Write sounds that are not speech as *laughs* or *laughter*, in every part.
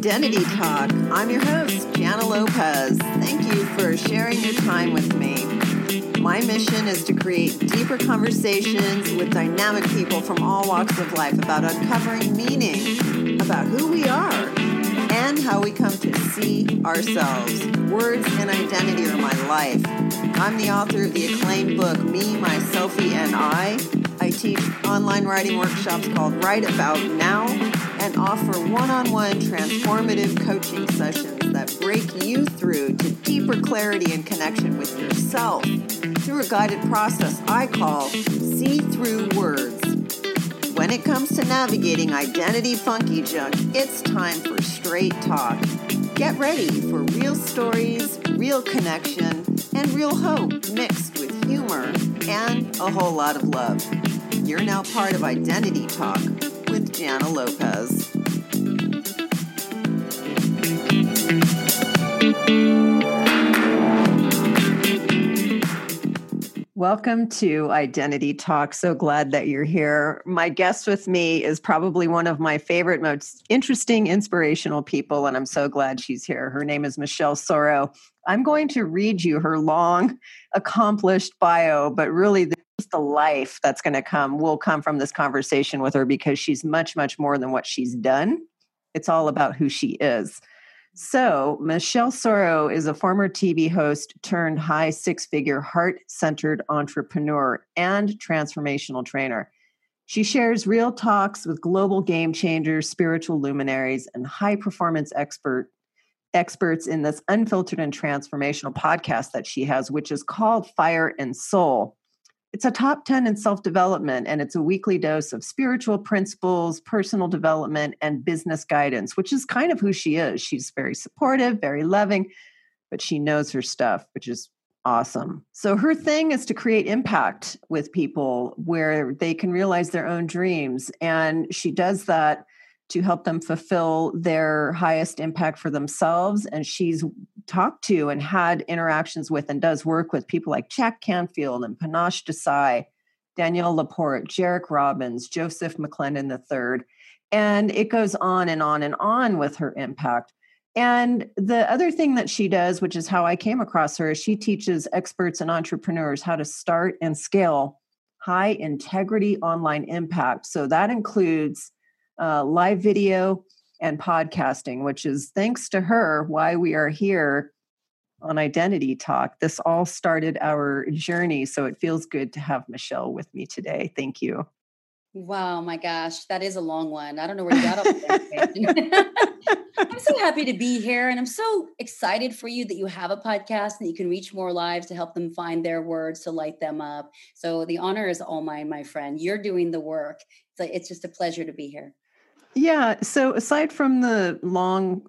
Identity Talk. I'm your host, Jana Lopez. Thank you for sharing your time with me. My mission is to create deeper conversations with dynamic people from all walks of life about uncovering meaning, about who we are, and how we come to see ourselves. Words and identity are my life. I'm the author of the acclaimed book, Me, My Selfie, and I. I teach online writing workshops called Write About Now and offer one on one transformative coaching sessions that break you through to deeper clarity and connection with yourself through a guided process I call See Through Words. When it comes to navigating identity funky junk, it's time for straight talk. Get ready for real stories, real connection, and real hope mixed with humor and a whole lot of love. You're now part of Identity Talk with Jana Lopez. Welcome to Identity Talk. So glad that you're here. My guest with me is probably one of my favorite, most interesting, inspirational people, and I'm so glad she's here. Her name is Michelle Soro. I'm going to read you her long, accomplished bio, but really the, life that's going to come will come from this conversation with her because she's much, much more than what she's done. It's all about who she is. So, Michelle Soro is a former TV host turned high six figure heart centered entrepreneur and transformational trainer. She shares real talks with global game changers, spiritual luminaries, and high performance expert experts in this unfiltered and transformational podcast that she has, which is called Fire and Soul. It's a top 10 in self development, and it's a weekly dose of spiritual principles, personal development, and business guidance, which is kind of who she is. She's very supportive, very loving, but she knows her stuff, which is awesome. So, her thing is to create impact with people where they can realize their own dreams. And she does that to help them fulfill their highest impact for themselves. And she's talked to and had interactions with and does work with people like Jack Canfield and Panache Desai, Danielle Laporte, Jairek Robbins, Joseph McClendon III. And it goes on and on and on with her impact. And the other thing that she does, which is how I came across her, is she teaches experts and entrepreneurs how to start and scale high integrity online impact. So that includes uh, live video and podcasting, which is thanks to her why we are here on Identity Talk. This all started our journey. So it feels good to have Michelle with me today. Thank you. Wow, my gosh, that is a long one. I don't know where you got all *laughs* I'm so happy to be here and I'm so excited for you that you have a podcast and that you can reach more lives to help them find their words to light them up. So the honor is all mine, my friend. You're doing the work. So it's just a pleasure to be here. Yeah. So aside from the long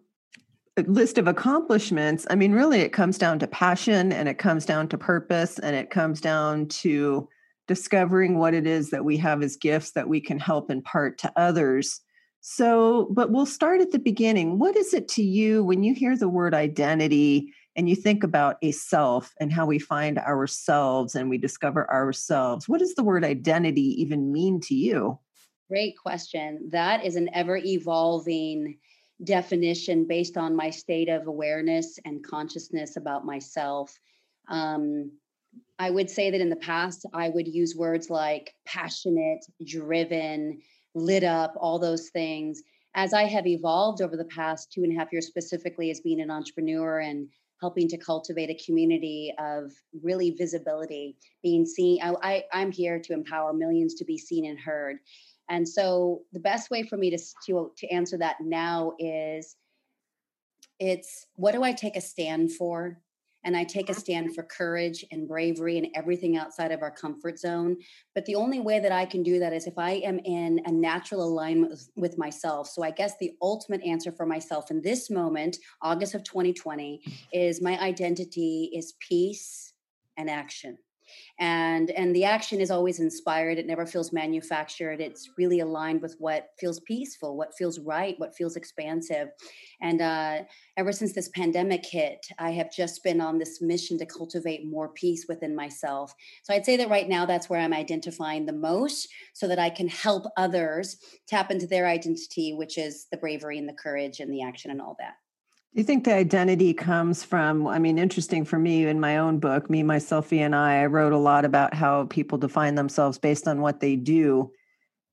uh, list of accomplishments, I mean, really, it comes down to passion and it comes down to purpose and it comes down to discovering what it is that we have as gifts that we can help impart to others. So, but we'll start at the beginning. What is it to you when you hear the word identity and you think about a self and how we find ourselves and we discover ourselves? What does the word identity even mean to you? Great question. That is an ever evolving definition based on my state of awareness and consciousness about myself. Um, I would say that in the past, I would use words like passionate, driven, lit up, all those things. As I have evolved over the past two and a half years, specifically as being an entrepreneur and helping to cultivate a community of really visibility, being seen, I, I, am here to empower millions to be seen and heard. And so the best way for me to, to, to answer that now is it's what do I take a stand for? And I take a uh-huh. stand for courage and bravery and everything outside of our comfort zone. But the only way that I can do that is if I am in a natural alignment with myself. So I guess the ultimate answer for myself in this moment, August of 2020, is my identity is peace and action. And and the action is always inspired. It never feels manufactured. It's really aligned with what feels peaceful what feels right what feels expansive. And uh, ever since this pandemic hit i have just been on this mission to cultivate more peace within myself. So i'd say that right now that's where i'm identifying the most so that i can help others tap into their identity which is the bravery and the courage and the action and all that do you think the identity comes from? I mean, interesting for me in my own book, Me, Myself, and I, I wrote a lot about how people define themselves based on what they do,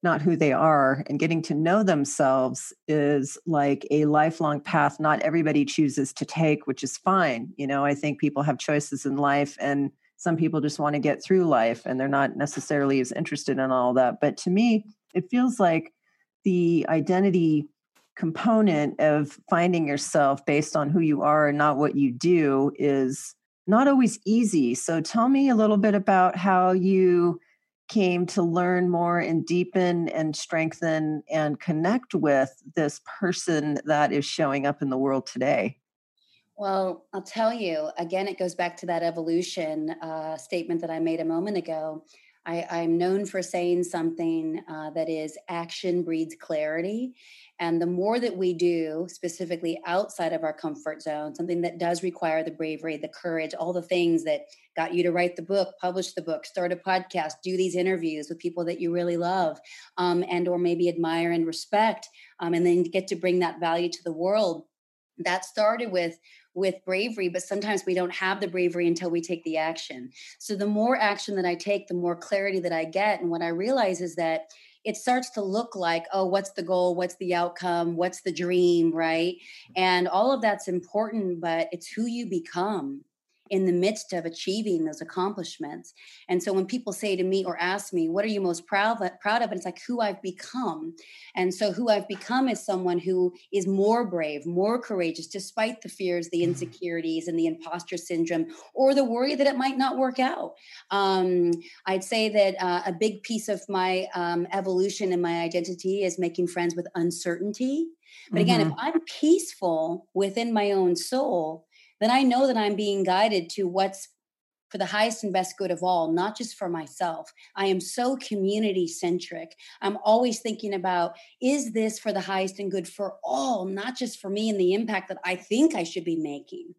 not who they are. And getting to know themselves is like a lifelong path not everybody chooses to take, which is fine. You know, I think people have choices in life, and some people just want to get through life and they're not necessarily as interested in all that. But to me, it feels like the identity component of finding yourself based on who you are and not what you do is not always easy. So tell me a little bit about how you came to learn more and deepen and strengthen and connect with this person that is showing up in the world today. Well, I'll tell you again, it goes back to that evolution uh, statement that I made a moment ago. I, am known for saying something uh, that is action breeds clarity. And the more that we do, specifically outside of our comfort zone, something that does require the bravery, the courage, all the things that got you to write the book, publish the book, start a podcast, do these interviews with people that you really love um, and or maybe admire and respect, um, and then get to bring that value to the world. That started with with bravery, but sometimes we don't have the bravery until we take the action. So the more action that I take, the more clarity that I get. And what I realize is that it starts to look like, oh, what's the goal? What's the outcome? What's the dream? Right. Mm-hmm. And all of that's important, but it's who you become in the midst of achieving those accomplishments. And so when people say to me or ask me, what are you most proud of, proud of? And it's like who I've become. And so who I've become is someone who is more brave, more courageous, despite the fears, the mm-hmm. insecurities, and the imposter syndrome, or the worry that it might not work out. Um, I'd say that uh, a big piece of my um, evolution and my identity is making friends with uncertainty. But again, mm-hmm. if I'm peaceful within my own soul, then I know that I'm being guided to what's for the highest and best good of all, not just for myself. I am so community centric. I'm always thinking about is this for the highest and good for all, not just for me and the impact that I think I should be making.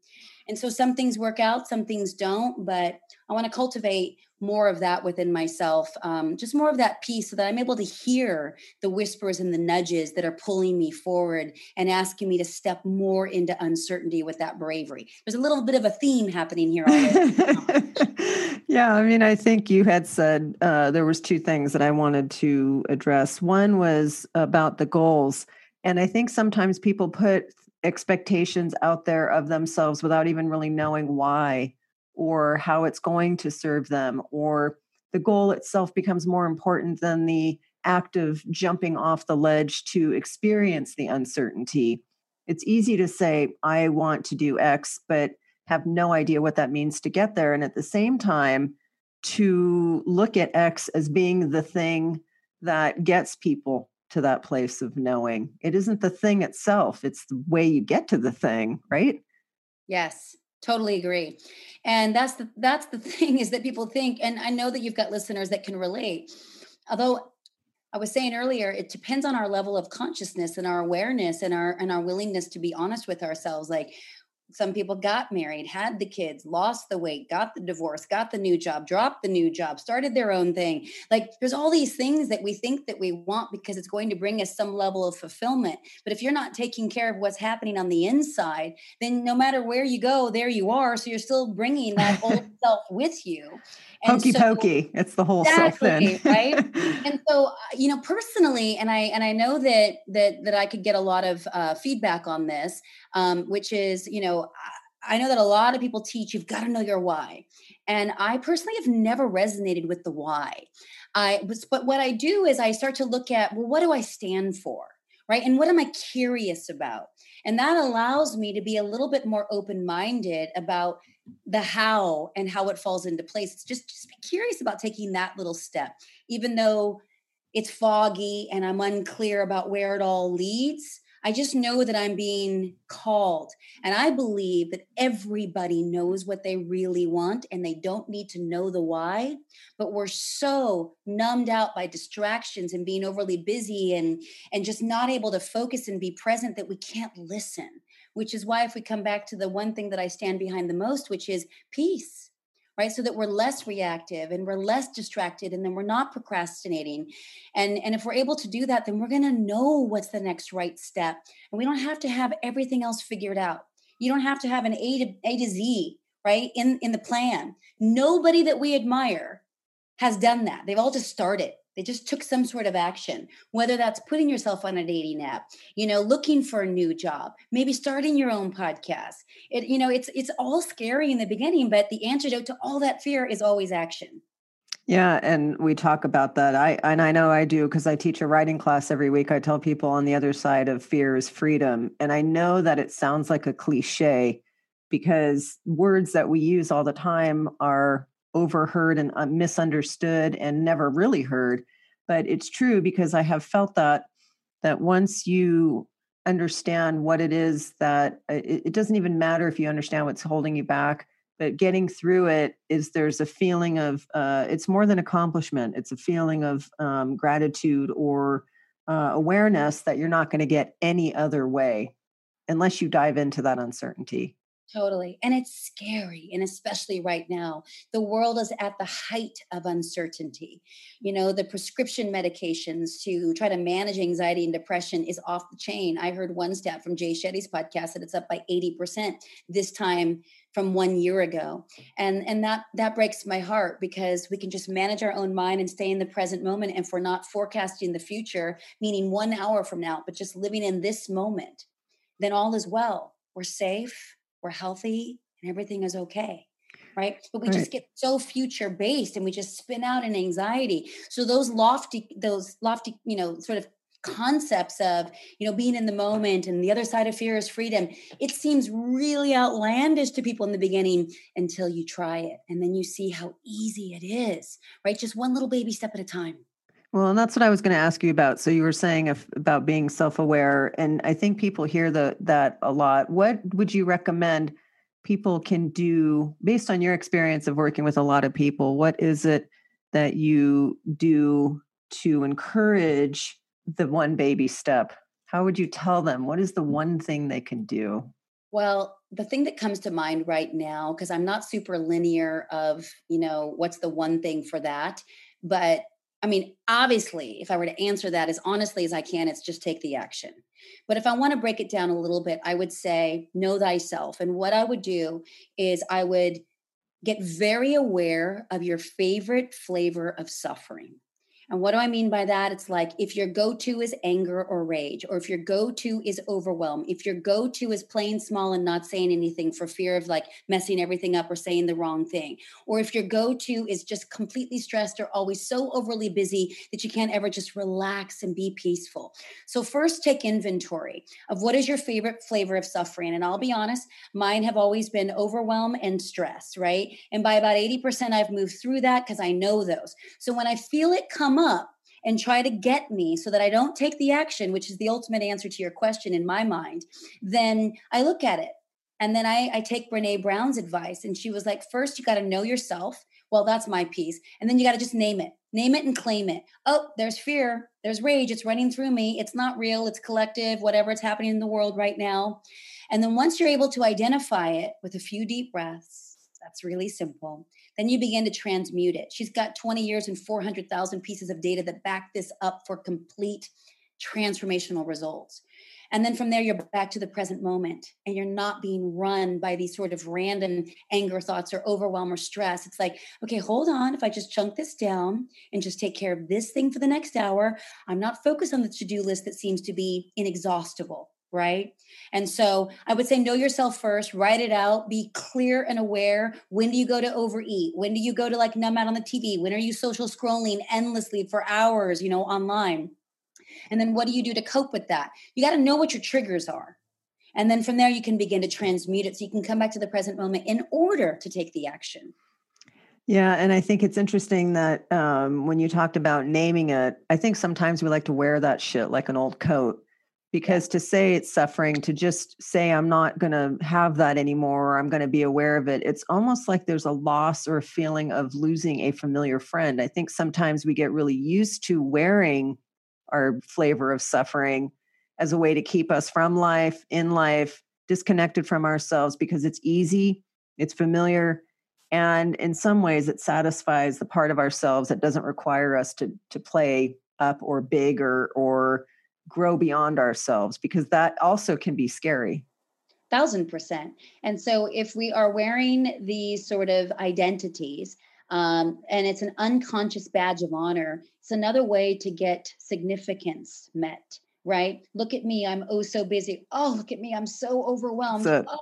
And so some things work out, some things don't, but I want to cultivate more of that within myself, um, just more of that peace so that I'm able to hear the whispers and the nudges that are pulling me forward and asking me to step more into uncertainty with that bravery. There's a little bit of a theme happening here. *laughs* yeah, I mean, I think you had said uh, there was two things that I wanted to address. One was about the goals. And I think sometimes people put expectations out there of themselves without even really knowing why or how it's going to serve them, or the goal itself becomes more important than the act of jumping off the ledge to experience the uncertainty. It's easy to say, I want to do X, but have no idea what that means to get there. And at the same time, to look at X as being the thing that gets people to that place of knowing. It isn't the thing itself, it's the way you get to the thing, right? Yes totally agree and that's the that's the *laughs* thing is that people think and i know that you've got listeners that can relate although i was saying earlier it depends on our level of consciousness and our awareness and our and our willingness to be honest with ourselves like some people got married, had the kids, lost the weight, got the divorce, got the new job, dropped the new job, started their own thing. Like there's all these things that we think that we want because it's going to bring us some level of fulfillment. But if you're not taking care of what's happening on the inside, then no matter where you go, there you are. So you're still bringing that *laughs* old self with you. And Hokey so, pokey. It's the whole exactly, self then. right? *laughs* And so, uh, you know, personally, and I and I know that that that I could get a lot of uh, feedback on this, um, which is, you know, I know that a lot of people teach you've got to know your why, and I personally have never resonated with the why. I was, but what I do is I start to look at well, what do I stand for? right? And what am I curious about? And that allows me to be a little bit more open minded about the how and how it falls into place. It's just just be curious about taking that little step, even though it's foggy and I'm unclear about where it all leads. I just know that I'm being called. And I believe that everybody knows what they really want and they don't need to know the why. But we're so numbed out by distractions and being overly busy and, and just not able to focus and be present that we can't listen, which is why, if we come back to the one thing that I stand behind the most, which is peace right? So that we're less reactive and we're less distracted and then we're not procrastinating. And and if we're able to do that then we're going to know what's the next right step. And we don't have to have everything else figured out. You don't have to have an a to a to z right in in the plan. Nobody that we admire has done that. They've all just started they just took some sort of action, whether that's putting yourself on a dating app, you know, looking for a new job, maybe starting your own podcast. It, you know, it's it's all scary in the beginning, but the antidote to all that fear is always action. Yeah, and we talk about that. I and I know I do because I teach a writing class every week. I tell people on the other side of fear is freedom. And I know that it sounds like a cliche because words that we use all the time are overheard and uh, misunderstood and never really heard but it's true because i have felt that that once you understand what it is that uh, it, it doesn't even matter if you understand what's holding you back but getting through it is there's a feeling of uh, it's more than accomplishment. It's a feeling of um, gratitude or uh, awareness that you're not going to get any other way unless you dive into that uncertainty Totally. And it's scary. And especially right now, the world is at the height of uncertainty. You know, the prescription medications to try to manage anxiety and depression is off the chain. I heard one stat from Jay Shetty's podcast that it's up by 80% this time from one year ago. And and that that breaks my heart because we can just manage our own mind and stay in the present moment. And if we're not forecasting the future, meaning one hour from now, but just living in this moment, then all is well. We're safe we're healthy and everything is okay right? But we right. just get so future based and we just spin out in anxiety. So those lofty those lofty you know sort of concepts of you know being in the moment and the other side of fear is freedom it seems really outlandish to people in the beginning until you try it and then you see how easy it is right? Just one little baby step at a time well, and that's what I was going to ask you about. So you were saying if, about being self-aware, and I think people hear the, that a lot. What would you recommend people can do based on your experience of working with a lot of people? What is it that you do to encourage the one baby step? How would you tell them? What is the mm. one thing they can do? Well, the thing that comes to mind right now, because I'm not super linear of, you know, what's the one thing for that, but I mean, obviously, if I were to answer that as honestly as I can, it's just take the action. But if I want to break it down a little bit, I would say, know thyself. And what I would do is I would get very aware of your favorite flavor of suffering. And what do I mean by that? It's like if your go to is anger or rage, or if your go to is overwhelm, if your go to is playing small and not saying anything for fear of like messing everything up or saying the wrong thing, or if your go to is just completely stressed or always so overly busy that you can't ever just relax and be peaceful. So, first take inventory of what is your favorite flavor of suffering. And I'll be honest, mine have always been overwhelm and stress, right? And by about 80%, I've moved through that because I know those. So, when I feel it come up and try to get me so that I don't take the action, which is the ultimate answer to your question in my mind, then I look at it. And then I, I take Brene Brown's advice. And she was like, first, you got to know yourself. Well, that's my piece. And then you got to just name it, name it and claim it. Oh, there's fear, there's rage, it's running through me. It's not real, it's collective, whatever it's happening in the world right now. And then once you're able to identify it with a few deep breaths, that's really simple then you begin to transmute it. She's got 20 years and 400,000 pieces of data that back this up for complete transformational results. And then from there, you're back to the present moment and you're not being run by these sort of random anger thoughts or overwhelm or stress. It's like, okay, hold on. If I just chunk this down and just take care of this thing for the next hour, I'm not focused on the to do list that seems to be inexhaustible right? And so I would say know yourself first, write it out, be clear and aware. When do you go to overeat? When do you go to like numb out on the TV? When are you social scrolling endlessly for hours, you know, online? And then what do you do to cope with that? You got to know what your triggers are. And then from there, you can begin to transmute it so you can come back to the present moment in order to take the action. Yeah, and I think it's interesting that um, when you talked about naming it, I think sometimes we like to wear that shit like an old coat because to say it's suffering to just say i'm not going to have that anymore or i'm going to be aware of it it's almost like there's a loss or a feeling of losing a familiar friend. I think sometimes we get really used to wearing our flavor of suffering as a way to keep us from life in life disconnected from ourselves because it's easy it's familiar and in some ways it satisfies the part of ourselves that doesn't require us to to play up or big or or grow beyond ourselves because that also can be scary. Thousand percent. And so if we are wearing these sort of identities um, and it's an unconscious badge of honor it's another way to get significance met right? Look at me i'm oh so busy. Oh look at me i'm so overwhelmed. Oh,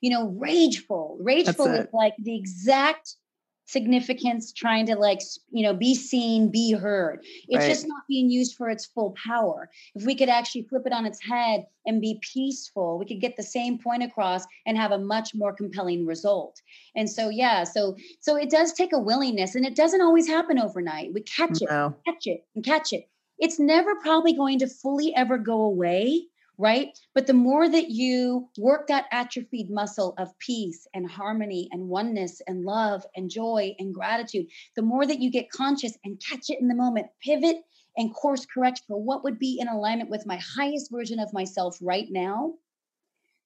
you know rageful. Rageful is like the exact significance trying to like you know be seen be heard. It's right. just not being used for its full power. If we could actually flip it on its head and be peaceful we could get the same point across and have a much more compelling result. And so yeah so so it does take a willingness and it doesn't always happen overnight. We catch it no. catch it and catch it. It's never probably going to fully ever go away right? But the more that you work that atrophied muscle of peace and harmony and oneness and love and joy and gratitude, the more that you get conscious and catch it in the moment, pivot and course correct for what would be in alignment with my highest version of myself right now,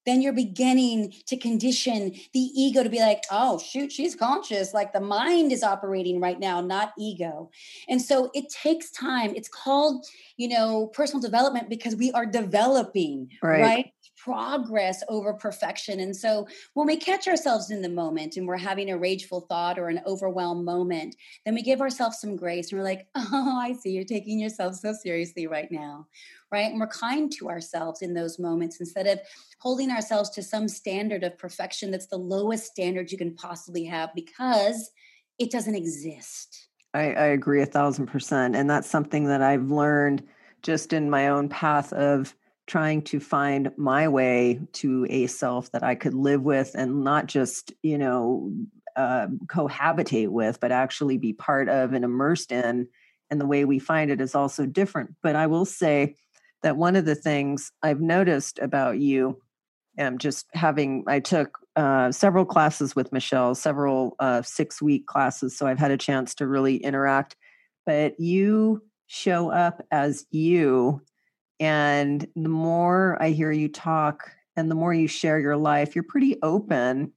then you're beginning to condition the ego to be like, oh, shoot, she's conscious. Like the mind is operating right now, not ego. And so it takes time. It's called, you know, personal development because we are developing, right? right? Progress over perfection. And so when we catch ourselves in the moment and we're having a rageful thought or an overwhelmed moment, then we give ourselves some grace and we're like, *laughs* oh, I see you're taking yourself so seriously right now right? And we're kind to ourselves in those moments instead of holding ourselves to some standard of perfection that's the lowest standard you can possibly have because it doesn't exist. I, I agree a thousand percent. And that's something that I've learned just in my own path of trying to find my way to a self that I could live with and not just, you know, uh, cohabitate with, but actually be part of and immersed in. And the way we find it is also different. But I will say, that one of the things I've noticed about you, um, just having, I took uh, several classes with Michelle, several uh, six week classes. So I've had a chance to really interact. But you show up as you. And the more I hear you talk and the more you share your life, you're pretty open.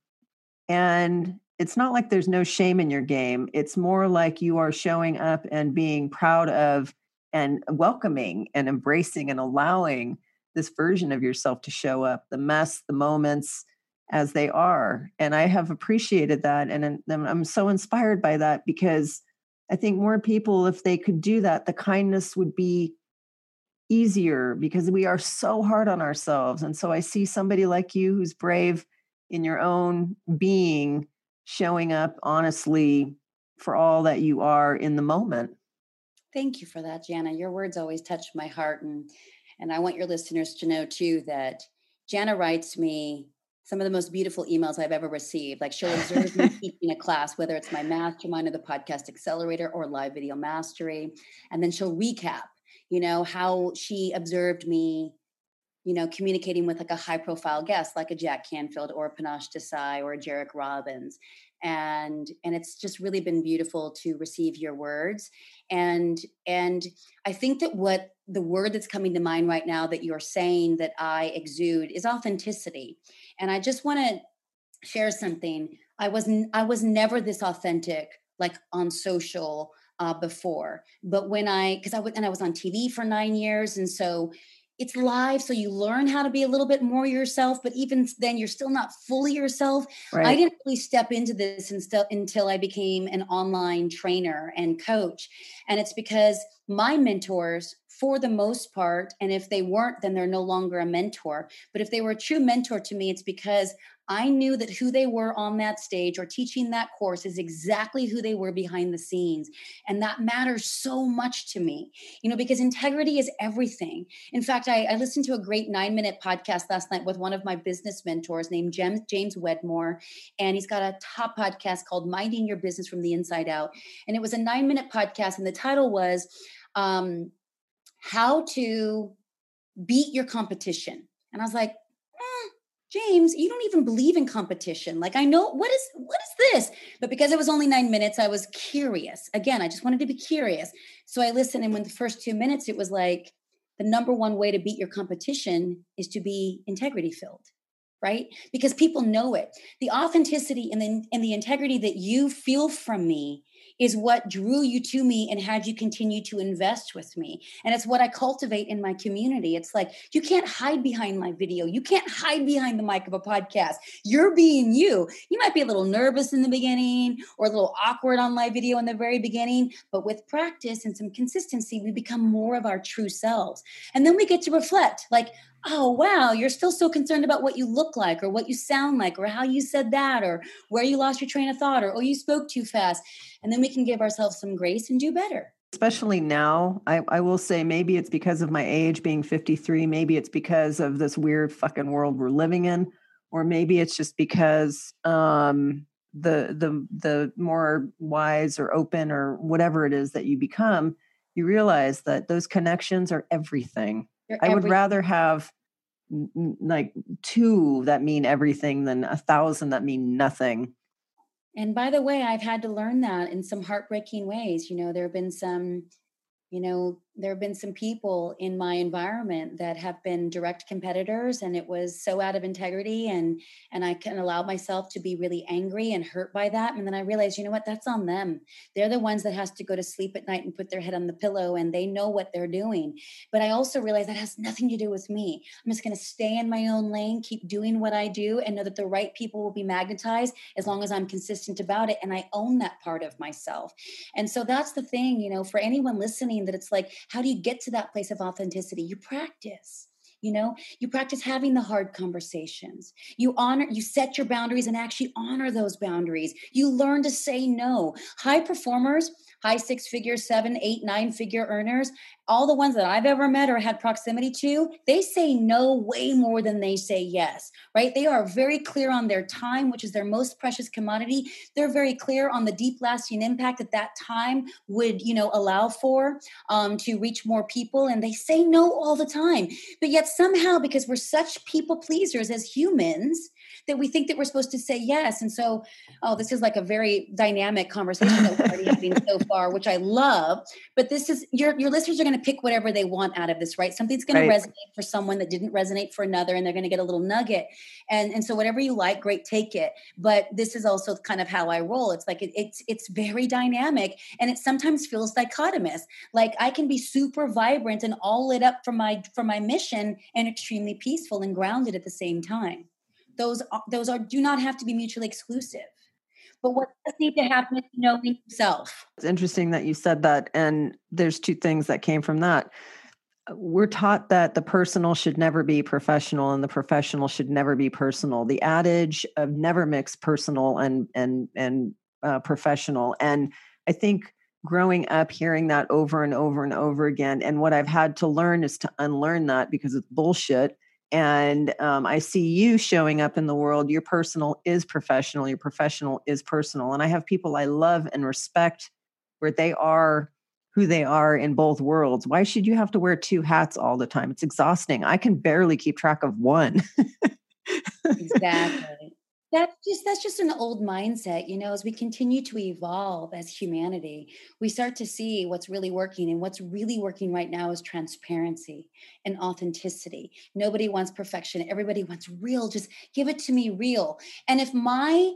And it's not like there's no shame in your game. It's more like you are showing up and being proud of and welcoming and embracing and allowing this version of yourself to show up the mess the moments as they are and i have appreciated that and i'm so inspired by that because i think more people if they could do that the kindness would be easier because we are so hard on ourselves and so i see somebody like you who's brave in your own being showing up honestly for all that you are in the moment Thank you for that, Jana. Your words always touch my heart. And, and I want your listeners to know too that Jana writes me some of the most beautiful emails I've ever received. Like she'll observe me *laughs* teaching a class, whether it's my mastermind or the podcast accelerator or live video mastery. And then she'll recap, you know, how she observed me, you know, communicating with like a high profile guest, like a Jack Canfield or a Panache Desai or a Jairek Robbins and and it's just really been beautiful to receive your words. And and i think that what the word that's coming to mind right now that you're saying that i exude is authenticity. And i just want to share something. I was i was never this authentic like on social uh, before. But when i because i was and i was on tv for nine years and so it's live so you learn how to be a little bit more yourself but even then you're still not fully yourself right. i didn't really step into this until, until i became an online trainer and coach and it's because my mentors for the most part and if they weren't then they're no longer a mentor but if they were a true mentor to me it's because I knew that who they were on that stage or teaching that course is exactly who they were behind the scenes. And that matters so much to me, you know, because integrity is everything. In fact, I, I listened to a great nine minute podcast last night with one of my business mentors named James, James Wedmore. And he's got a top podcast called Minding Your Business from the Inside Out. And it was a nine minute podcast. And the title was um, How to beat your competition. And I was like, eh, James, you don't even believe in competition. Like I know what is what is this? But because it was only 9 minutes, I was curious. Again, I just wanted to be curious. So I listened and when the first 2 minutes it was like the number one way to beat your competition is to be integrity filled right because people know it the authenticity and the, and the integrity that you feel from me is what drew you to me and had you continue to invest with me. And it's what I cultivate in my community. It's like you can't hide behind my video. You can't hide behind the mic of a podcast. You're being you. You might be a little nervous in the beginning or a little awkward on my video in the very beginning, but with practice and some consistency, we become more of our true selves. And then we get to reflect like, oh wow you're still so concerned about what you look like or what you sound like or how you said that or where you lost your train of thought or oh you spoke too fast. And then we can give ourselves some grace and do better. Especially now I, I will say maybe it's because of my age being 53 maybe it's because of this weird fucking world we're living in or maybe it's just because um the the the more wise or open or whatever it is that you become you realize that those connections are everything I would rather have like two that mean everything than a thousand that mean nothing. And by the way, I've had to learn that in some heartbreaking ways. You know, there have been some you know there have been some people in my environment that have been direct competitors and it was so out of integrity and and i can allow myself to be really angry and hurt by that and then i realized you know what? That's on them. They're the ones that has to go to sleep at night and put their head on the pillow and they know what they're doing. But i also realized that has nothing to do with me. I'm just going to stay in my own lane keep doing what i do and know that the right people will be magnetized as long as i'm consistent about it and i own that part of myself. And so that's the thing you know for anyone listening that it's like how do you get to that place of authenticity? You practice you know? You practice having the hard conversations. You honor you set your boundaries and actually honor those boundaries. You learn to say no. High performers high six figure seven eight nine figure earners all the ones that I've ever met or had proximity to, they say no way more than they say yes, right? They are very clear on their time, which is their most precious commodity. They're very clear on the deep lasting impact that that time would, you know, allow for um, to reach more people. And they say no all the time. But yet somehow, because we're such people pleasers as humans, that we think that we're supposed to say yes. And so, oh, this is like a very dynamic conversation that we're already having so *laughs* far, which I love. But this is your your listeners are going to pick whatever they want out of this, right? Something's going right. to resonate for someone that didn't resonate for another, and they're going to get a little nugget. And and so whatever you like, great, take it. But this is also kind of how I roll. It's like it, it's it's very dynamic, and it sometimes feels dichotomous. Like I can be super vibrant and all lit up for my for my mission, and extremely peaceful and grounded at the same time those those are do not have to be mutually exclusive but what does need to happen is knowing yourself. It's interesting that you said that and there's two things that came from that. We're taught that the personal should never be professional and the professional should never be personal. The adage of never mix personal and and and uh, professional. And i think growing up hearing that over and over and over again and what i've had to learn is to unlearn that because it's bullshit and um, i see you showing up in the world. Your personal is professional your professional is personal and i have people i love and respect where they are who they are in both worlds. Why should you have to wear two hats all the time? It's exhausting. I can barely keep track of one. *laughs* Exactly that's just that's just an old mindset you know as we continue to evolve as humanity we start to see what's really working and what's really working right now is transparency and authenticity nobody wants perfection everybody wants real just give it to me real and if my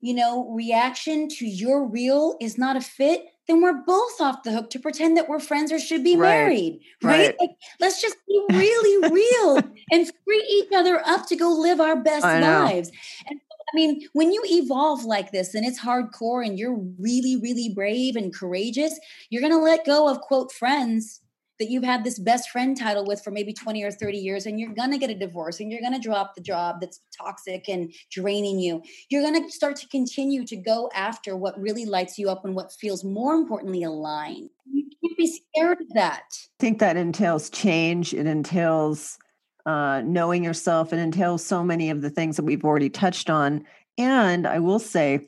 you know reaction to your real is not a fit then we're both off the hook to pretend that we're friends or should be right. married, right? right? Like, let's just be *laughs* really real and free each other up to go live our best lives. And mean, when you evolve like this and it's hardcore and you're really, really brave and courageous, you're going to let go of quote friends that you've had this best friend title with for maybe 20 or 30 years and you're going to get a divorce and you're going to drop the job that's toxic and draining you. You're going to start to continue to go after what really lights you up and what feels more importantly aligned. You can't be scared of that. I think that entails change. It entails uh, knowing yourself. It entails so many of the things that we've already touched on. And I will say,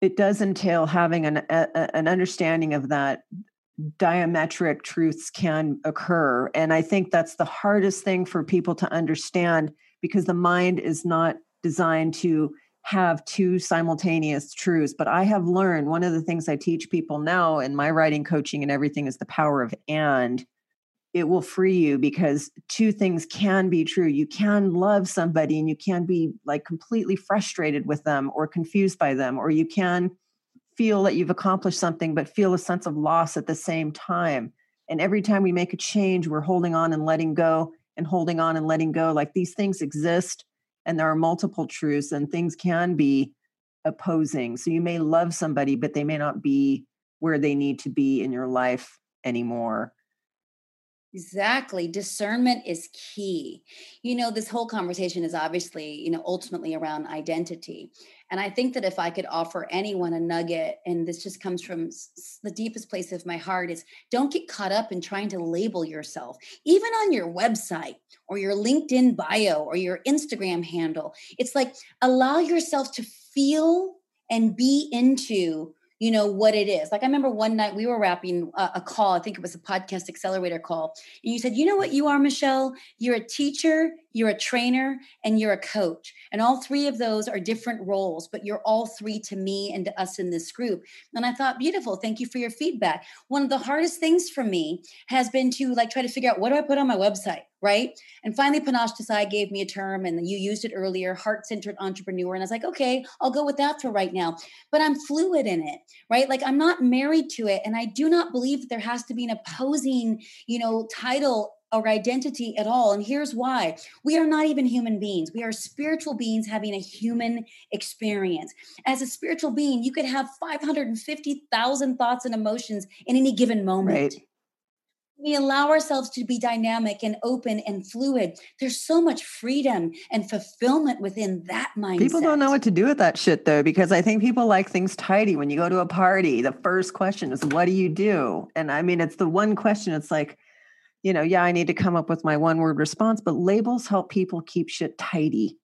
it does entail having an, a, an understanding of that diametric truths can occur. And I think that's the hardest thing for people to understand because the mind is not designed to have two simultaneous truths. But I have learned one of the things I teach people now in my writing coaching and everything is the power of and. It will free you because two things can be true. You can love somebody and you can be like completely frustrated with them or confused by them, or you can feel that you've accomplished something, but feel a sense of loss at the same time. And every time we make a change, we're holding on and letting go and holding on and letting go. Like these things exist and there are multiple truths and things can be opposing. So you may love somebody, but they may not be where they need to be in your life anymore. Exactly. Discernment is key. You know, this whole conversation is obviously, you know, ultimately around identity. And I think that if I could offer anyone a nugget, and this just comes from the deepest place of my heart, is don't get caught up in trying to label yourself, even on your website or your LinkedIn bio or your Instagram handle. It's like allow yourself to feel and be into you know what it is. Like i remember one night we were wrapping a, a, call i think it was a podcast accelerator call and you said you know what you are michelle? You're a teacher you're a trainer and you're a coach and all three of those are different roles but you're all three to me and to us in this group and i thought beautiful thank you for your feedback one of the hardest things for me has been to like try to figure out what do i put on my website right? And finally, Panache Desai gave me a term, and you used it earlier, heart-centered entrepreneur. And I was like, okay, I'll go with that for right now. But I'm fluid in it, right? Like I'm not married to it, and I do not believe that there has to be an opposing, you know, title or identity at all. And here's why we are not even human beings. We are spiritual beings having a human experience. As a spiritual being, you could have 550,000 thoughts and emotions in any given moment. Right we allow ourselves to be dynamic and open and fluid, there's so much freedom and fulfillment within that mindset. People don't know what to do with that shit though, because I think people like things tidy. When you go to a party, the first question is, What do you do? And I mean, it's the one question, it's like, you know, yeah, I need to come up with my one word response, but labels help people keep shit tidy.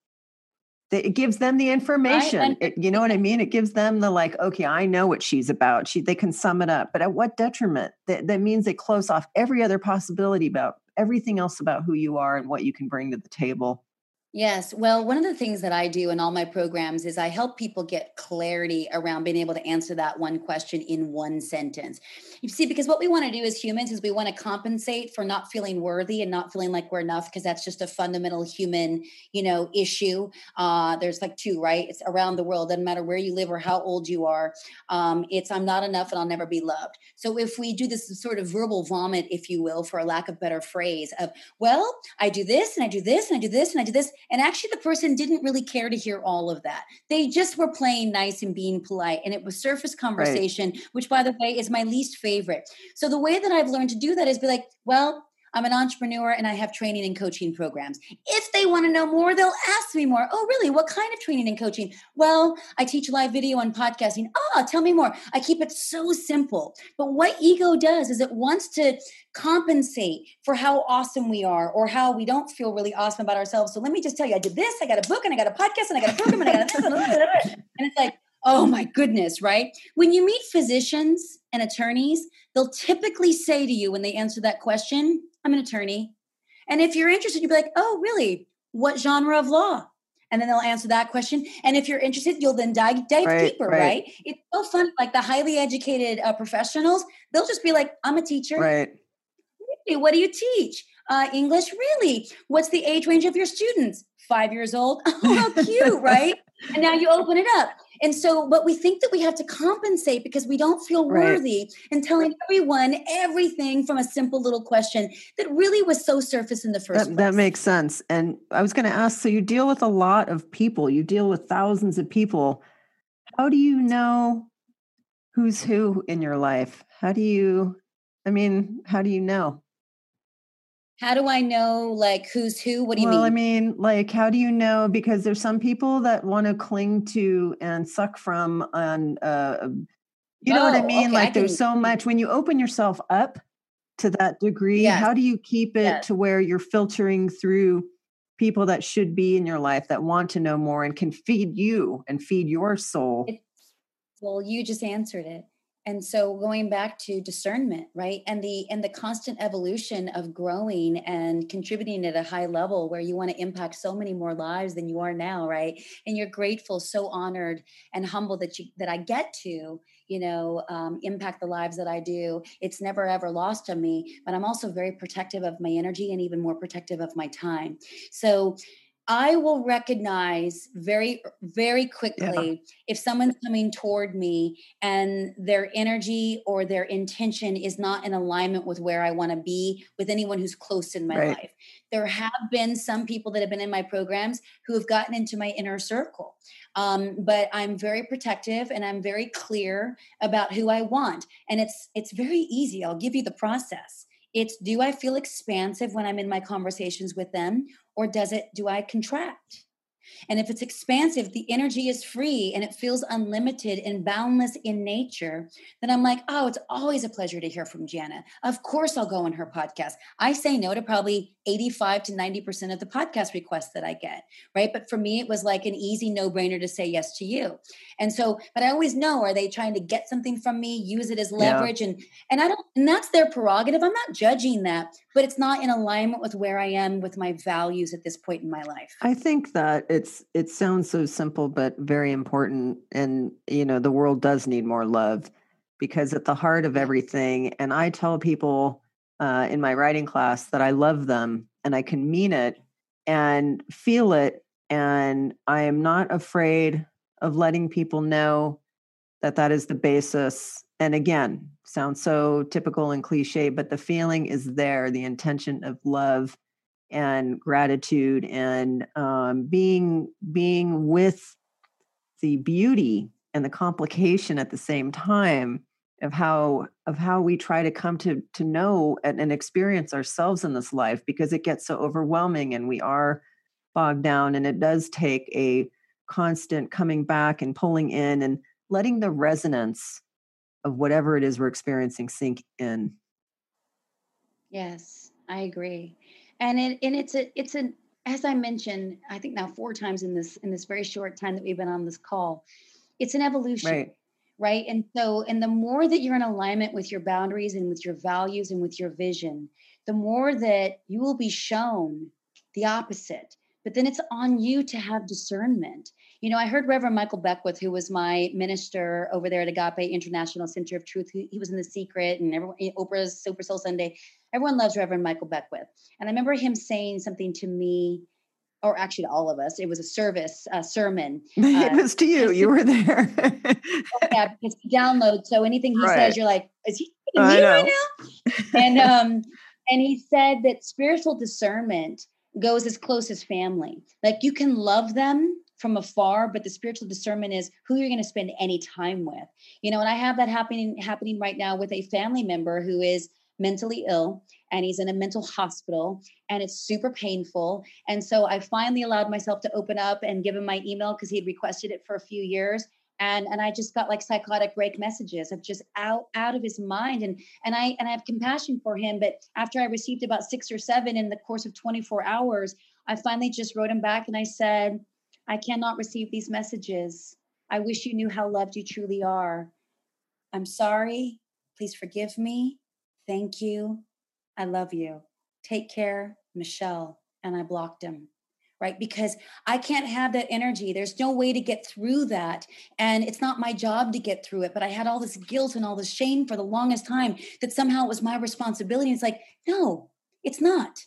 It gives them the information. it, you know what i mean? It gives them the like okay i know what she's about. She they can sum it up. But at what detriment? That, that means they close off every other possibility about everything else about who you are and what you can bring to the table Yes. Well, one of the things that I do in all my programs is I help people get clarity around being able to answer that one question in one sentence. You see, because what we want to do as humans is we want to compensate for not feeling worthy and not feeling like we're enough, because that's just a fundamental human, you know, issue. Uh, there's like two, right? It's around the world, doesn't matter where you live or how old you are. Um, it's I'm not enough and I'll never be loved. So if we do this sort of verbal vomit, if you will, for a lack of better phrase, of well, I do this and I do this and I do this and I do this and actually, the person didn't really care to hear all of that. They just were playing nice and being polite. And it was surface conversation, right. which, by the way, is my least favorite. So the way that I've learned to do that is be like, well, I'm an entrepreneur and I have training and coaching programs. If they want to know more, they'll ask me more. Oh, really? What kind of training and coaching? Well, I teach live video and podcasting. Oh, tell me more. I keep it so simple. But what ego does is it wants to compensate for how awesome we are or how we don't feel really awesome about ourselves. So let me just tell you, I did this, I got a book and I got a podcast and I got a program and I got a and it's like, oh my goodness, right? When you meet physicians and attorneys, they'll typically say to you when they answer that question, I'm an attorney. And if you're interested, you'll be like, oh, really? What genre of law? And then they'll answer that question. And if you're interested, you'll then dive, dive right, deeper, right. right. It's so fun. Like the highly educated uh, professionals, they'll just be like, I'm a teacher. Right. What do you teach? Uh, English, really? What's the age range of your students? Five years old. *laughs* Oh, how cute, right? And now you open it up. And so, but we think that we have to compensate because we don't feel worthy right. and telling everyone everything from a simple little question that really was so surface in the first that, place. That makes sense. And I was going to ask so you deal with a lot of people, you deal with thousands of people. How do you know who's who in your life? How do you, I mean, how do you know? How do I know like who's who? What do you mean? well, mean? I mean, like, how do you know? Because there's some people that want to cling to and suck from on uh you know oh, what I mean? Okay, like I there's so much when you open yourself up to that degree, yes. how do you keep it yes. to where you're filtering through people that should be in your life that want to know more and can feed you and feed your soul? It, well, you just answered it and so going back to discernment right? And the and the constant evolution of growing and contributing at a high level where you want to impact so many more lives than you are now right? And you're grateful so honored and humble that you that i get to you know um, impact the lives that i do. It's never ever lost on me but i'm also very protective of my energy and even more protective of my time. So I will recognize very, very quickly yeah. if someone's coming toward me and their energy or their intention is not in alignment with where I want to be with anyone who's close in my right. life. There have been some people that have been in my programs who have gotten into my inner circle. Um, but I'm very protective and I'm very clear about who I want. And it's it's very easy. I'll give you the process. It's do I feel expansive when I'm in my conversations with them or does it do I contract? And if it's expansive, the energy is free and it feels unlimited and boundless in nature, then I'm like, oh, it's always a pleasure to hear from Jana. Of course, I'll go on her podcast. I say no to probably 85 to 90% of the podcast requests that I get, right? But for me, it was like an easy no brainer to say yes to you. And so, but I always know, are they trying to get something from me, use it as leverage? Yeah. And, and I don't, and that's their prerogative. I'm not judging that, but it's not in alignment with where I am with my values at this point in my life. I think that it's, it sounds so simple, but very important. And, you know, the world does need more love because at the heart of everything, and I tell people, uh, in my writing class that I love them and I can mean it and feel it. And I am not afraid of letting people know that that is the basis. And again, sounds so typical and cliche, but the feeling is there, the intention of love and gratitude and um, being being with the beauty and the complication at the same time of how of how we try to come to to know and, and, experience ourselves in this life because it gets so overwhelming and we are bogged down and it does take a constant coming back and pulling in and letting the resonance of whatever it is we're experiencing sink in. Yes i agree and it and it's a it's an as i mentioned i think now four times in this in this very short time that we've been on this call it's an evolution right. right? And so and the more that you're in alignment with your boundaries and with your values and with your vision the more that you will be shown the opposite. But then it's on you to have discernment you know i heard reverend michael beckwith who was my minister over there at agape international center of truth he, he was in the secret and everyone oprah's super soul sunday everyone loves reverend michael beckwith and i remember him saying something to me or actually to all of us. It was a service, a sermon. *laughs* it uh, was to you. You were there. *laughs* yeah, because he downloads. So anything he right. says, you're like, is he me right now? *laughs* and um, and he said that spiritual discernment goes as close as family. Like you can love them from afar, but the spiritual discernment is who you're going to spend any time with. You know, and I have that happening happening right now with a family member who is mentally ill and he's in a mental hospital and it's super painful. And so I finally allowed myself to open up and give him my email because he had requested it for a few years. And, and I just got like psychotic break messages of just out out of his mind and and I and I have compassion for him but after I received about 6 or 7 in the course of 24 hours I finally just wrote him back and I said I cannot receive these messages I wish you knew how loved you truly are I'm sorry please forgive me thank you I love you. Take care, Michelle. And I blocked him right? Because I can't have that energy. There's no way to get through that. And it's not my job to get through it. But I had all this guilt and all this shame for the longest time that somehow it was my responsibility. It's like, no, it's not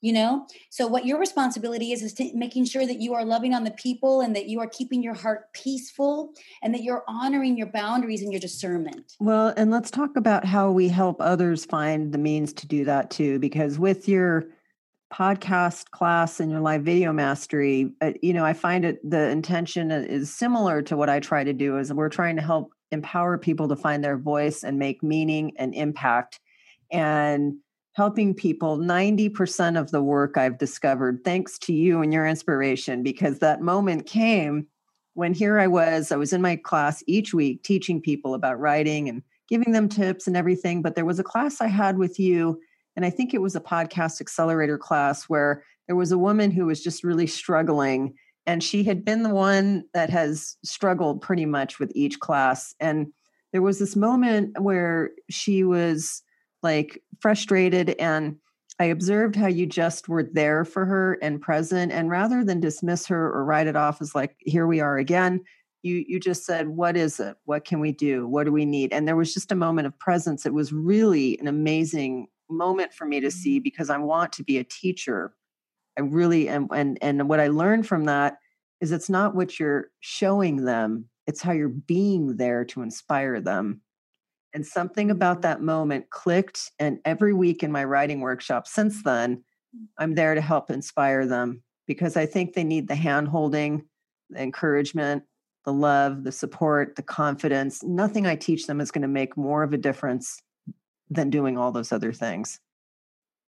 you know? So what your responsibility is is to making sure that you are loving on the people and that you are keeping your heart peaceful and that you're honoring your boundaries and your discernment. Well and let's talk about how we help others find the means to do that too because with your podcast class and your live video mastery uh, you know i find it the intention is similar to what i try to do is we're trying to help empower people to find their voice and make meaning and impact. And helping people 90% of the work I've discovered thanks to you and your inspiration because that moment came when here I was I was in my class each week teaching people about writing and giving them tips and everything but there was a class I had with you and I think it was a podcast accelerator class where there was a woman who was just really struggling and she had been the one that has struggled pretty much with each class and there was this moment where she was like frustrated and I observed how you just were there for her and present. And rather than dismiss her or write it off as like, here we are again, you you just said, what is it? What can we do? What do we need? And there was just a moment of presence. It was really an amazing moment for me to see mm-hmm. because I want to be a teacher. I really am and and what I learned from that is it's not what you're showing them, it's how you're being there to inspire them. And something about that moment clicked. And every week in my writing workshop since then, I'm there to help inspire them because I think they need the hand holding, the encouragement, the love, the support, the confidence. Nothing I teach them is going to make more of a difference than doing all those other things.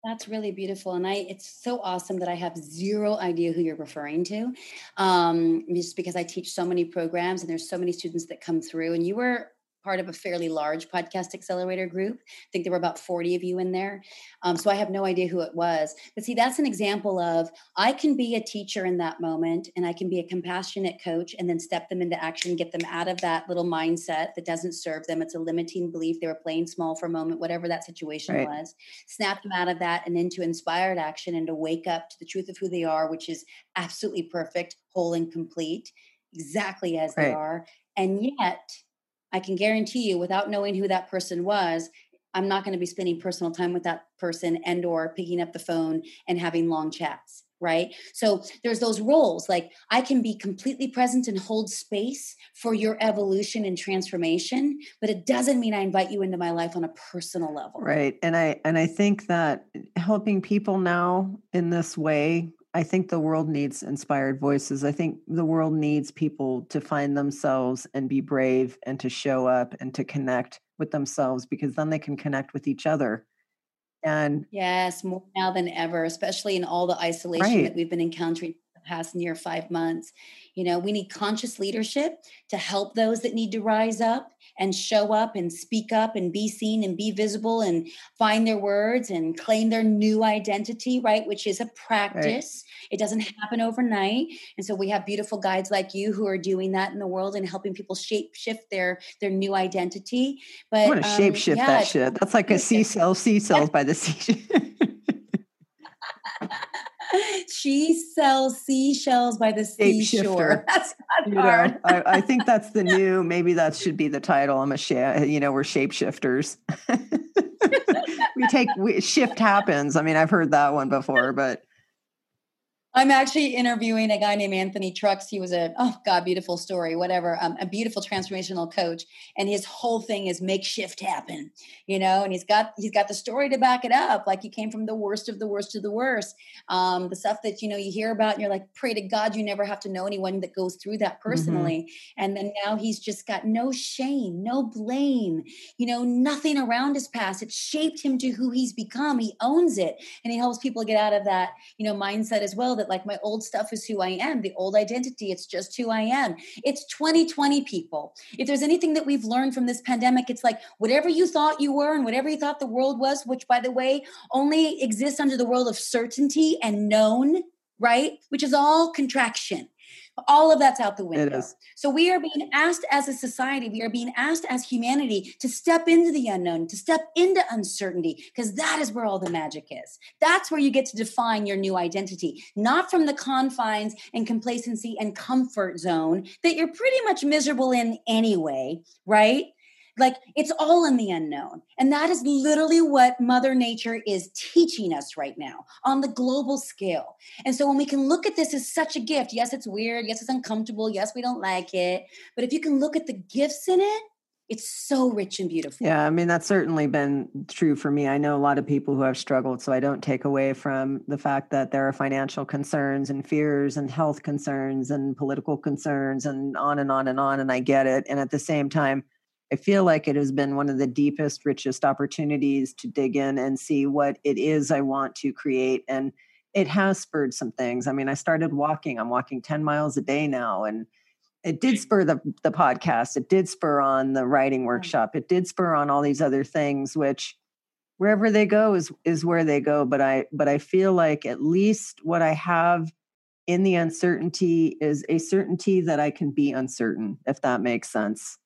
That's really beautiful. And I it's so awesome that I have zero idea who you're referring to. Um, just because I teach so many programs and there's so many students that come through. And you were part of a fairly large podcast accelerator group. I think there were about 40 of you in there. Um, so I have no idea who it was. But see, that's an example of I can be a teacher in that moment and I can be a compassionate coach and then step them into action, get them out of that little mindset that doesn't serve them. It's a limiting belief. They were playing small for a moment, whatever that situation right. was. Snap them out of that and into inspired action and to wake up to the truth of who they are, which is absolutely perfect, whole, and complete, exactly as right. they are. And yet, I can guarantee you without knowing who that person was, I'm not going to be spending personal time with that person and or picking up the phone and having long chats right? So there's those roles like i can be completely present and hold space for your evolution and transformation but it doesn't mean i invite you into my life on a personal level. Right and i and i think that eh, helping people now in this way I think the world needs inspired voices. I think the world needs people to find themselves and be brave and to show up and to connect with themselves because then they can connect with each other. And yes, more now than ever, especially in all the isolation right. that we've been encountering past near five months. You know, we need conscious leadership to help those that need to rise up and show up and speak up and be seen and be visible and find their words and claim their new identity, right? Which is a practice. Right. It doesn't happen overnight. And so we have beautiful guides like you who are doing that in the world and helping people shape shift their their new identity. But I want to um, shape shift yeah, that shit. That's like a C cell, C cells by the C. *laughs* she sells seashells by the seashore. *laughs* That's you know, I, I, think *laughs* that's the new. Maybe that should be the title. I'm a sh- you know we're shapeshifters. *laughs* we take we, shift happens. I mean, I've heard that one before, but I'm actually interviewing a guy named Anthony Trucks. He was a oh god, beautiful story, whatever, um, a beautiful transformational coach, and his whole thing is make shift happen, you know. And he's got he's got the story to back it up. Like he came from the worst of the worst of the worst, um, the stuff that you know you hear about, and you're like, pray to God you never have to know anyone that goes through that mm-hmm. personally. Mm-hmm. And then now he's just got no shame, no blame, you know, nothing around his past. It shaped him to who he's become. He owns it, and he helps people get out of that you know mindset as well. That like my old stuff is who I am. The old identity, it's just who I am. It's 2020 people. If there's anything that we've learned from this pandemic, it's like whatever you thought you were and whatever you thought the world was, which by the way, only exists under the world of certainty and known, right? Which is all contraction. All of that's out the window. So we are being asked as a society, we are being asked as humanity to step into the unknown, to step into uncertainty, because that is where all the magic is. That's where you get to define your new identity, not from the confines and complacency and comfort zone that you're pretty much miserable in anyway, right? Like it's all in the unknown. And that is literally what Mother Nature is teaching us right now on the global scale. And so when we can look at this as such a gift, yes, it's weird. Yes, it's uncomfortable. Yes, we don't like it. But if you can look at the gifts in it, it's so rich and beautiful. Yeah, I mean, that's certainly been true for me. I know a lot of people who have struggled, so I don't take away from the fact that there are financial concerns and fears and health concerns and political concerns and on and on and on. And I get it. And at the same time, I feel like it has been one of the deepest, richest opportunities to dig in and see what it is I want to create. And it has spurred some things. I mean, I started walking, I'm walking 10 miles a day now. And it did spur the, the podcast, it did spur on the writing workshop, it did spur on all these other things, which wherever they go is is where they go. But I but I feel like at least what I have in the uncertainty is a certainty that I can be uncertain, if that makes sense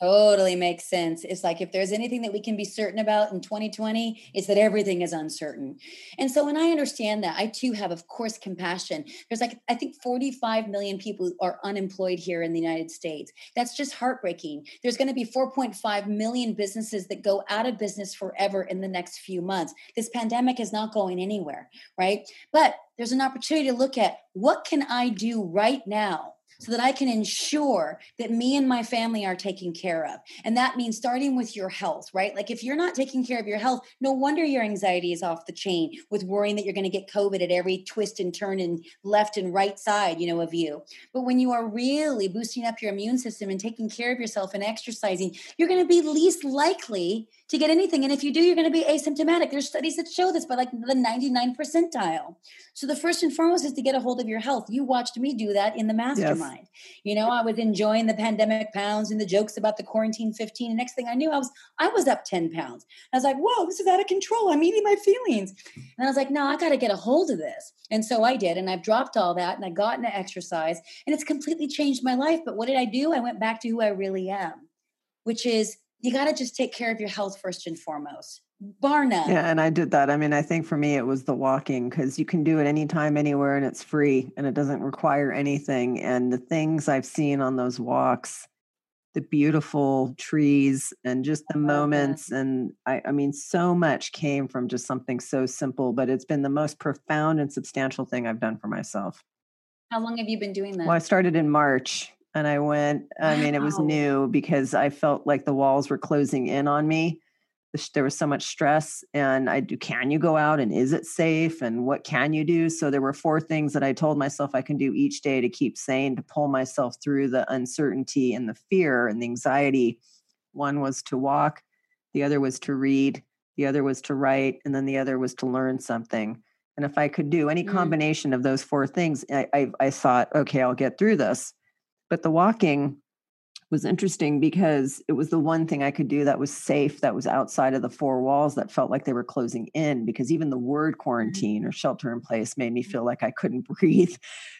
Totally makes sense. It's like if there's anything that we can be certain about in 2020, it's that everything is uncertain. And so when I understand that, I too have, of course, compassion. There's like, I think 45 million people are unemployed here in the United States. That's just heartbreaking. There's going to be 4.5 million businesses that go out of business forever in the next few months. This pandemic is not going anywhere, right? But there's an opportunity to look at what can I do right now so that I can ensure that me and my family are taken care of. And that means starting with your health, right? Like if you're not taking care of your health, no wonder your anxiety is off the chain with worrying that you're going to get COVID at every twist and turn and left and right side, you know, of you. But when you are really boosting up your immune system and taking care of yourself and exercising, you're going to be least likely to get anything. And if you do, you're going to be asymptomatic. There's studies that show this by like the 99 percentile. So the first and foremost is to get a hold of your health. You watched me do that in the mastermind. Yes. You know, I was enjoying the pandemic pounds and the jokes about the quarantine 15. And next thing I knew, I was I was up 10 pounds. I was like, whoa, this is out of control. I'm eating my feelings. And I was like, no, I got to get a hold of this. And so I did. And I've dropped all that and I got into exercise and it's completely changed my life. But what did I do? I went back to who I really am, which is you got to just take care of your health first and foremost Barna. Yeah, and I did that. I mean, I think for me it was the walking because you can do it anytime, anywhere, and it's free and it doesn't require anything. And the things I've seen on those walks, the beautiful trees and just the oh, moments, that. and I, I mean, so much came from just something so simple, but it's been the most profound and substantial thing I've done for myself. How long have you been doing that? Well, I started in March and I went, I mean, it was new because I felt like the walls were closing in on me. There was so much stress, and I do. Can you go out, and is it safe, and what can you do? So there were four things that I told myself I can do each day to keep sane, to pull myself through the uncertainty and the fear and the anxiety. One was to walk, the other was to read, the other was to write, and then the other was to learn something. And if I could do any mm. combination of those four things, I, I, I thought, okay, I'll get through this. But the walking was interesting because it was the one thing I could do that was safe, that was outside of the four walls, that felt like they were closing in. Because even the word mm-hmm. quarantine or shelter in place made me feel like I couldn't *laughs* breathe.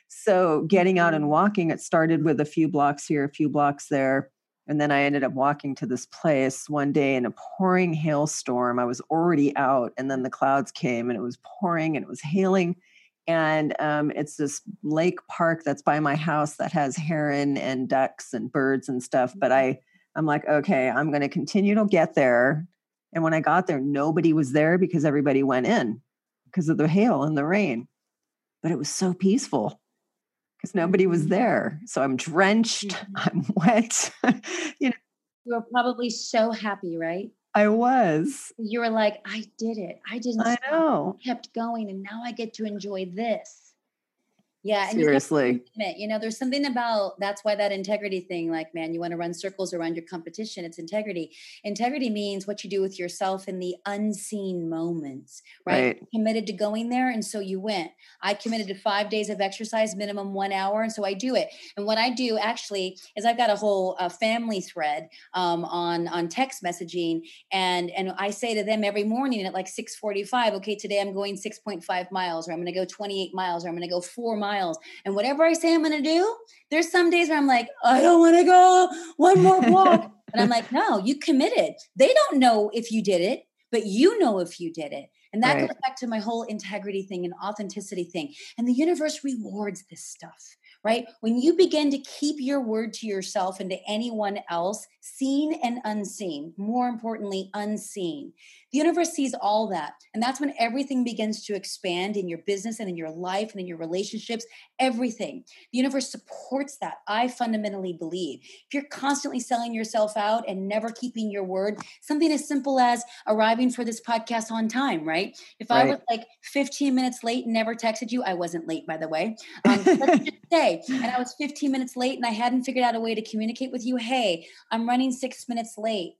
So, getting out and mm-hmm. walking, it started with a few blocks here, a few blocks there. And then I ended up walking to this place one day in a pouring hailstorm. I was already out, and then the clouds came and it was pouring and it was hailing and um, it's this lake park that's by my house that has heron and ducks and birds and stuff but i i'm like okay i'm going to continue to get there. And when i got there nobody was there because everybody went in because of the hail and the rain but it was so peaceful because nobody was mm-hmm. there. So i'm drenched mm-hmm. i'm *laughs* wet you know. You were probably so happy right I was. You were like, I did it. I didn't. I know. I kept going, and now I get to enjoy this. Yeah, seriously. You, you know, there's something about that's why that integrity thing, like, man, you want to run circles around your competition. It's integrity. Integrity means what you do with yourself in the unseen moments, right? right? Committed to going there, and so you went. I committed to five days of exercise, minimum one hour, and so I do it. And what I do actually is I've got a whole uh, family thread um, on on text messaging, and and I say to them every morning at like 6:45, okay, today I'm going 6.5 miles, or I'm going to go 28 miles, or I'm going to go four miles miles. And whatever I say I'm going to do, there's some days where I'm like, I don't want to go one more walk. *laughs* and I'm like, no, you committed. They don't know if you did it, but you know if you did it. And that right. goes back to my whole integrity thing and authenticity thing. And the universe rewards this stuff right? When you begin to keep your word to yourself and to anyone else, seen and unseen, more importantly, unseen, the universe sees all that. And that's when everything begins to expand in your business and in your life and in your relationships, everything. The universe supports that. I fundamentally believe. If you're constantly selling yourself out and never keeping your word, something as simple as arriving for this podcast on time, right? If right. I was like 15 minutes late and never texted you, I wasn't late, by the way. *laughs* Um, let's just say, and I was 15 minutes late and I hadn't figured out a way to communicate with you, hey, I'm running six minutes late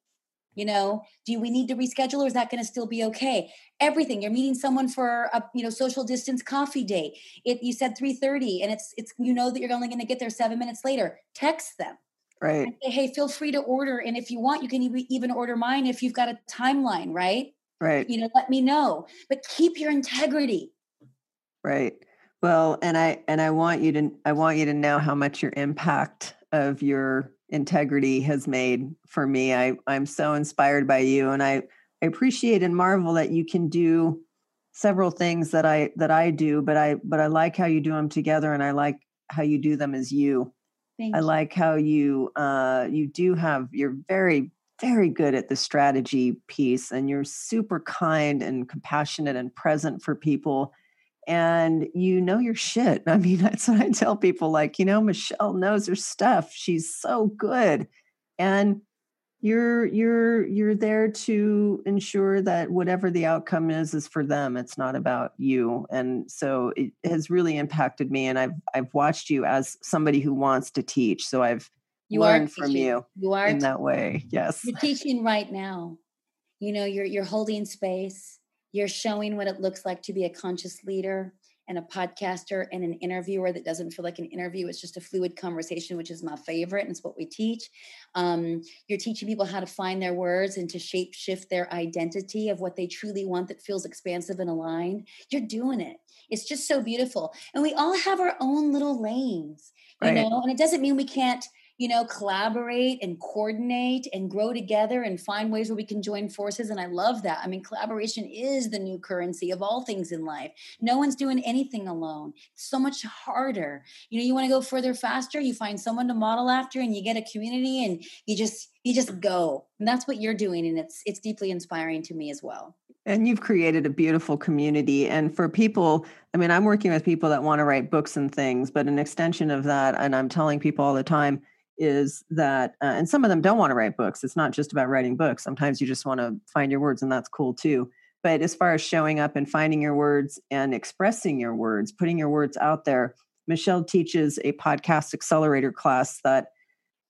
you know do we need to reschedule or is that going to still be okay? Everything you're meeting someone for a you know social distance coffee date. It you said 3.30 and it's it's you know that you're only going to get there seven minutes later. Text them. Right. Say, hey feel free to order and if you want you can even order mine if you've got a timeline right? Right. You know let me know. But keep your integrity. Right. Well and i and i want you to i want you to know how much your impact of your integrity has made for me. I, I'm so inspired by you and I, I appreciate and marvel that you can do several things that I that I do, but I but I like how you do them together and I like how you do them as you. Thank I you. like how you uh you do have you're very very good at the strategy piece and you're super kind and compassionate and present for people and you know your shit. *laughs* I mean, that's what I tell people like, you know, Michelle knows her stuff. She's so good. And you're you're you're there to ensure that whatever the outcome is is for them. It's not about you. And so it has really impacted me and i've i've watched you as somebody who wants to teach. So i've you learned from you you are in that way. Yes. You're teaching right now. You know you're you're holding space you're showing what it looks like to be a conscious leader and a podcaster and an interviewer that doesn't feel like an interview. It's just a fluid conversation, which is my favorite, and it's what we teach. Um, you're teaching people how to find their words and to shape shift their identity of what they truly want that feels expansive and aligned. You're doing it. It's just so beautiful. And we all have our own little lanes, you right. know, and it doesn't mean we can't you know, collaborate and coordinate and grow together and find ways where we can join forces. And I love that. I mean, collaboration is the new currency of all things in life. No one's doing anything alone. It's so much harder. You know, you want to go further faster, you find someone to model after and you get a community and you just you just go. And that's what you're doing. And it's it's deeply inspiring to me as well. And you've created a beautiful community. And for people, I mean, I'm working with people that want to write books and things, but an extension of that, and I'm telling people all the time, is that uh, and some of them don't want to write books it's not just about writing books sometimes you just want to find your words and that's cool too. But as far as showing up and finding your words and expressing your words putting your words out there michelle teaches a podcast accelerator class that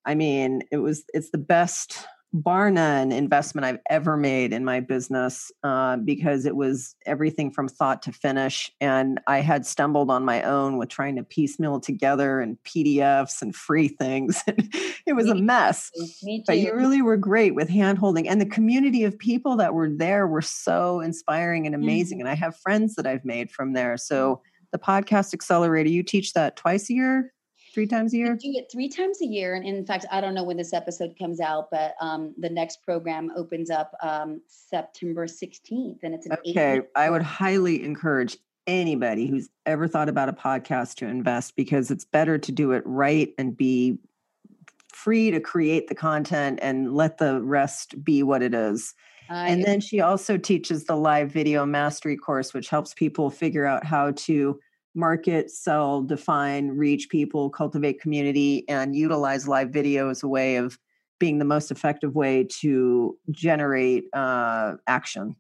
i mean it was it's the best bar none investment I've ever made in my business uh, because it was everything from thought to finish. And I had stumbled on my own with trying to piecemeal together and PDFs and free things. *laughs* it was me a mess. But you really were great with hand holding. And the community of people that were there were so inspiring and amazing. Mm-hmm. And I have friends that I've made from there. So mm. the podcast accelerator, you teach that twice a year? Three times a year? do it three times a year. And in fact, I don't know when this episode comes out, but um, the next program opens up um, September 16th. And it's okay. I would highly encourage anybody who's ever thought about a podcast to invest because it's better to do it right and be free to create the content and let the rest be what it is. and then she also teaches the live video mastery course, which helps people figure out how to market, sell, define, reach people, cultivate community, and utilize live video as a way of being the most effective way to generate uh, action.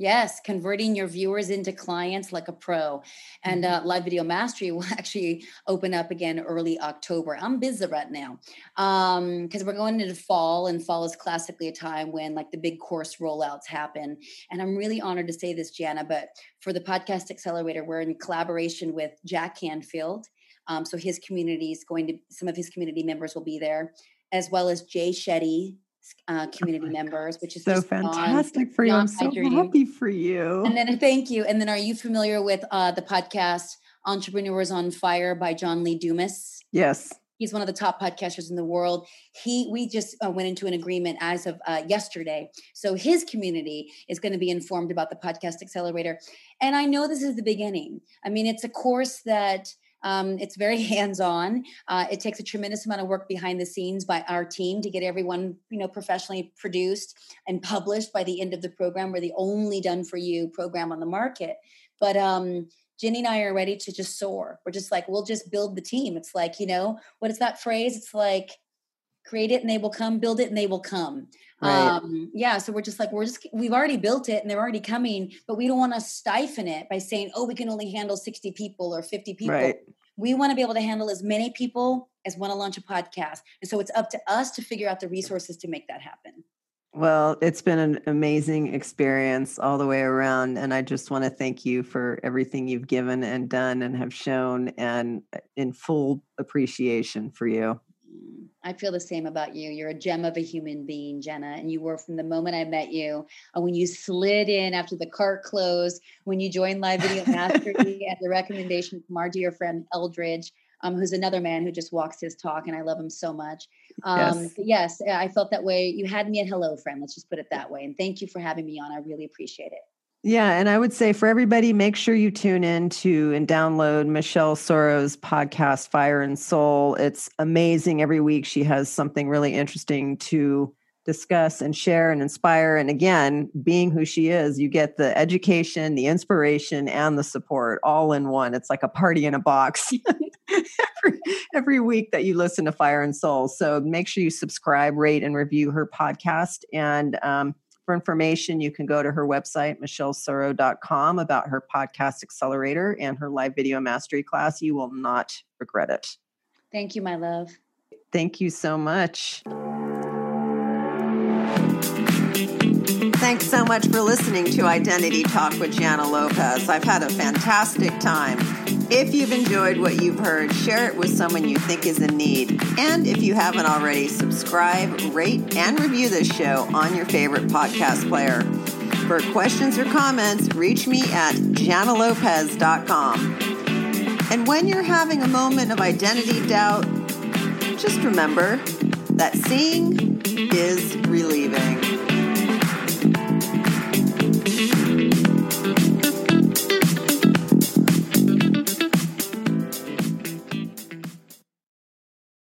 Yes, converting your viewers into clients like a pro. And mm-hmm. uh, Live Video Mastery *laughs* will actually open up again early October. I'm busy right now because um, we're going into fall, and fall is classically a time when like the big course rollouts happen. And I'm really honored to say this, Jana, but for the Podcast Accelerator, we're in collaboration with Jack Canfield. Um, so his community is going to, some of his community members will be there, as well as Jay Shetty, uh, community oh members, which is so fantastic for you. I'm so happy for you. And then thank you. And then, are you familiar with uh, the podcast "Entrepreneurs on Fire" by John Lee Dumas? Yes. He's one of the top podcasters in the world. He, we just uh, went into an agreement as of uh, yesterday. So his community is going to be informed about the podcast accelerator. And I know this is the beginning. I mean, it's a course that um, it's very *laughs* hands-on. Uh, it takes a tremendous amount of work behind the scenes by our team to get everyone, you know, professionally produced and published by the end of the program. We're the only done-for-you program on the market. But um, Jenny and I are ready to just soar. We're just like, we'll just build the team. It's like, you know, what is that phrase? It's like create it and they will come build it and they will come right. um yeah so we're just like we're just we've already built it and they're already coming but we don't want to stifle it by saying oh we can only handle 60 people or 50 people right. we want to be able to handle as many people as want to launch a podcast and so it's up to us to figure out the resources to make that happen well, it's been an amazing experience all the way around. And I just want to thank you for everything you've given and done and have shown, and uh, in full appreciation for you. I feel the same about you. You're a gem of a human being, Jenna. And you were from the moment I met you, uh, when you slid in after the cart closed, when you joined Live Video *laughs* Mastery at the recommendation from our dear friend Eldridge, um, who's another man who just walks his talk, and I love him so much. Um, yes. yes, I felt that way. You had me at hello, friend. Let's just put it that way. And thank you for having me on. I really appreciate it. Yeah, and I would say for everybody, make sure you tune in to and download Michelle Sorro's podcast, Fire and Soul. It's amazing. Every week she has something really interesting to discuss and share and inspire. And again, being who she is, you get the education, the inspiration, and the support all in one. It's like a party in a box *laughs* every, every week that you listen to Fire and Soul. So make sure you subscribe, rate, and review her podcast. And um, for information, you can go to her website, michellesorrow.com, about her podcast accelerator and her live video mastery class. You will not regret it. Thank you, my love. Thank you so much. Thanks so much for listening to Identity Talk with Jana Lopez. I've had a fantastic time. If you've enjoyed what you've heard, share it with someone you think is in need. And if you haven't already, subscribe, rate, and review this show on your favorite podcast player. For questions or comments, reach me at janalopez.com. And when you're having a moment of identity doubt, just remember that seeing is relieving.